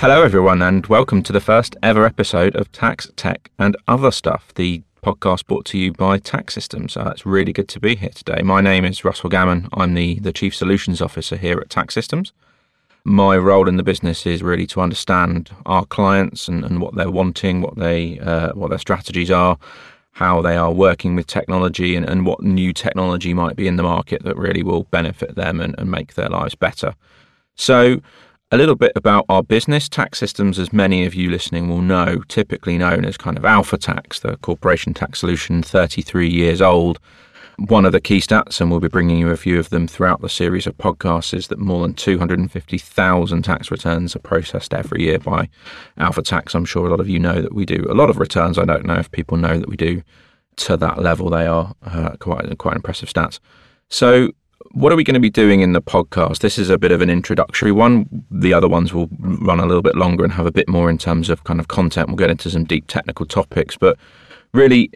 Hello, everyone, and welcome to the first ever episode of Tax, Tech, and Other Stuff, the podcast brought to you by Tax Systems. Uh, it's really good to be here today. My name is Russell Gammon. I'm the, the Chief Solutions Officer here at Tax Systems. My role in the business is really to understand our clients and, and what they're wanting, what they uh, what their strategies are, how they are working with technology, and, and what new technology might be in the market that really will benefit them and, and make their lives better. So, a little bit about our business. Tax Systems, as many of you listening will know, typically known as kind of Alpha Tax, the corporation tax solution, 33 years old. One of the key stats, and we'll be bringing you a few of them throughout the series of podcasts, is that more than 250,000 tax returns are processed every year by Alpha Tax. I'm sure a lot of you know that we do a lot of returns. I don't know if people know that we do to that level. They are uh, quite quite impressive stats. So what are we going to be doing in the podcast? This is a bit of an introductory one. The other ones will run a little bit longer and have a bit more in terms of kind of content. We'll get into some deep technical topics, but really,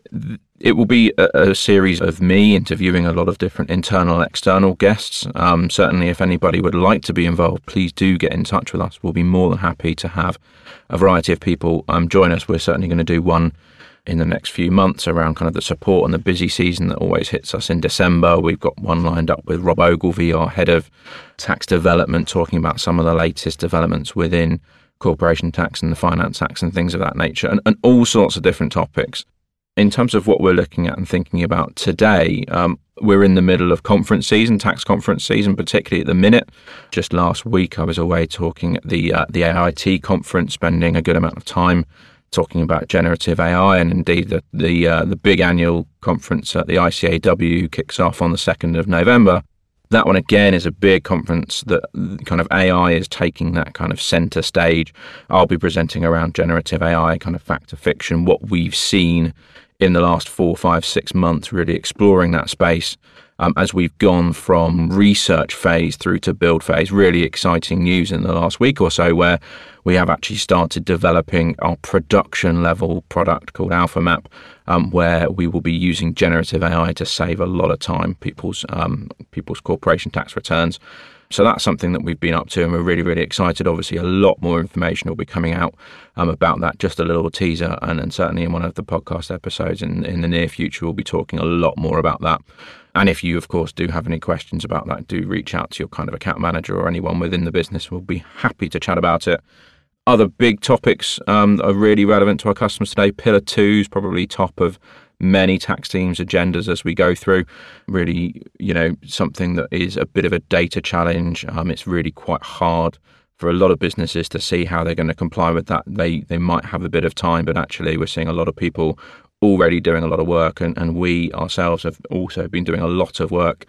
it will be a, a series of me interviewing a lot of different internal and external guests. Um, certainly, if anybody would like to be involved, please do get in touch with us. We'll be more than happy to have a variety of people um, join us. We're certainly going to do one in the next few months around kind of the support and the busy season that always hits us in December. We've got one lined up with Rob Ogilvie, our head of tax development, talking about some of the latest developments within corporation tax and the finance tax and things of that nature, and, and all sorts of different topics. In terms of what we're looking at and thinking about today, um, we're in the middle of conference season, tax conference season, particularly at the minute. Just last week, I was away talking at the uh, the AIT conference, spending a good amount of time talking about generative AI, and indeed the the, uh, the big annual conference at the ICAEW kicks off on the second of November. That one again is a big conference that kind of AI is taking that kind of center stage. I'll be presenting around generative AI, kind of fact or fiction, what we've seen in the last four, five, six months, really exploring that space um, as we've gone from research phase through to build phase. Really exciting news in the last week or so, where we have actually started developing our production level product called AlphaMap, um, where we will be using generative AI to save a lot of time people's um, people's corporation tax returns. So that's something that we've been up to, and we're really, really excited. Obviously, a lot more information will be coming out um, about that. Just a little teaser, and, and certainly in one of the podcast episodes in, in the near future, we'll be talking a lot more about that. And if you, of course, do have any questions about that, do reach out to your kind of account manager or anyone within the business. We'll be happy to chat about it. Other big topics um, that are really relevant to our customers today. Pillar two is probably top of many tax teams' agendas as we go through. Really, you know, something that is a bit of a data challenge. Um, it's really quite hard for a lot of businesses to see how they're going to comply with that. They they might have a bit of time, but actually, we're seeing a lot of people already doing a lot of work, and, and we ourselves have also been doing a lot of work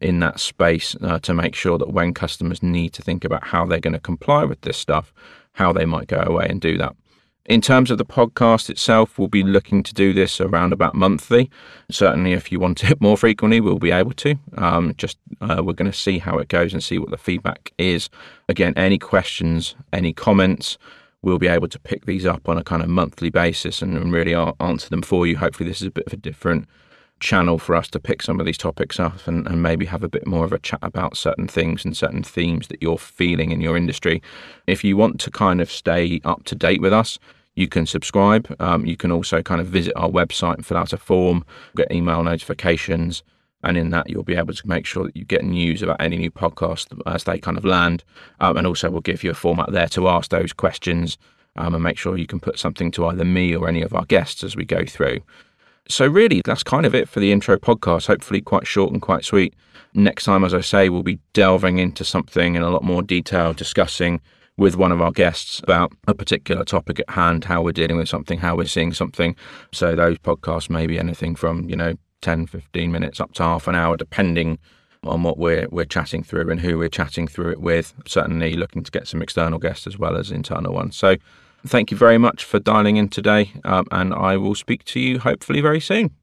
in that space uh, to make sure that when customers need to think about how they're going to comply with this stuff, how they might go away and do that. In terms of the podcast itself, we'll be looking to do this around about monthly. Certainly, if you want it more frequently, we'll be able to. Um, just uh, we're going to see how it goes and see what the feedback is. Again, any questions, any comments, we'll be able to pick these up on a kind of monthly basis and really answer them for you. Hopefully, this is a bit of a different channel for us to pick some of these topics up and, and, maybe have a bit more of a chat about certain things and certain themes that you're feeling in your industry. If you want to kind of stay up to date with us, you can subscribe. Um, you can also kind of visit our website and fill out a form, get email notifications. And in that, you'll be able to make sure that you get news about any new podcast as they kind of land. Um, and also, we'll give you a format there to ask those questions um, and make sure you can put something to either me or any of our guests as we go through. So, really, that's kind of it for the intro podcast. Hopefully, quite short and quite sweet. Next time, as I say, we'll be delving into something in a lot more detail, discussing with one of our guests about a particular topic at hand, how we're dealing with something, how we're seeing something. So, those podcasts may be anything from, you know, 10, 15 minutes up to half an hour, depending on what we're we're chatting through and who we're chatting through it with. Certainly looking to get some external guests as well as internal ones. So thank you very much for dialing in today, um, and I will speak to you hopefully very soon.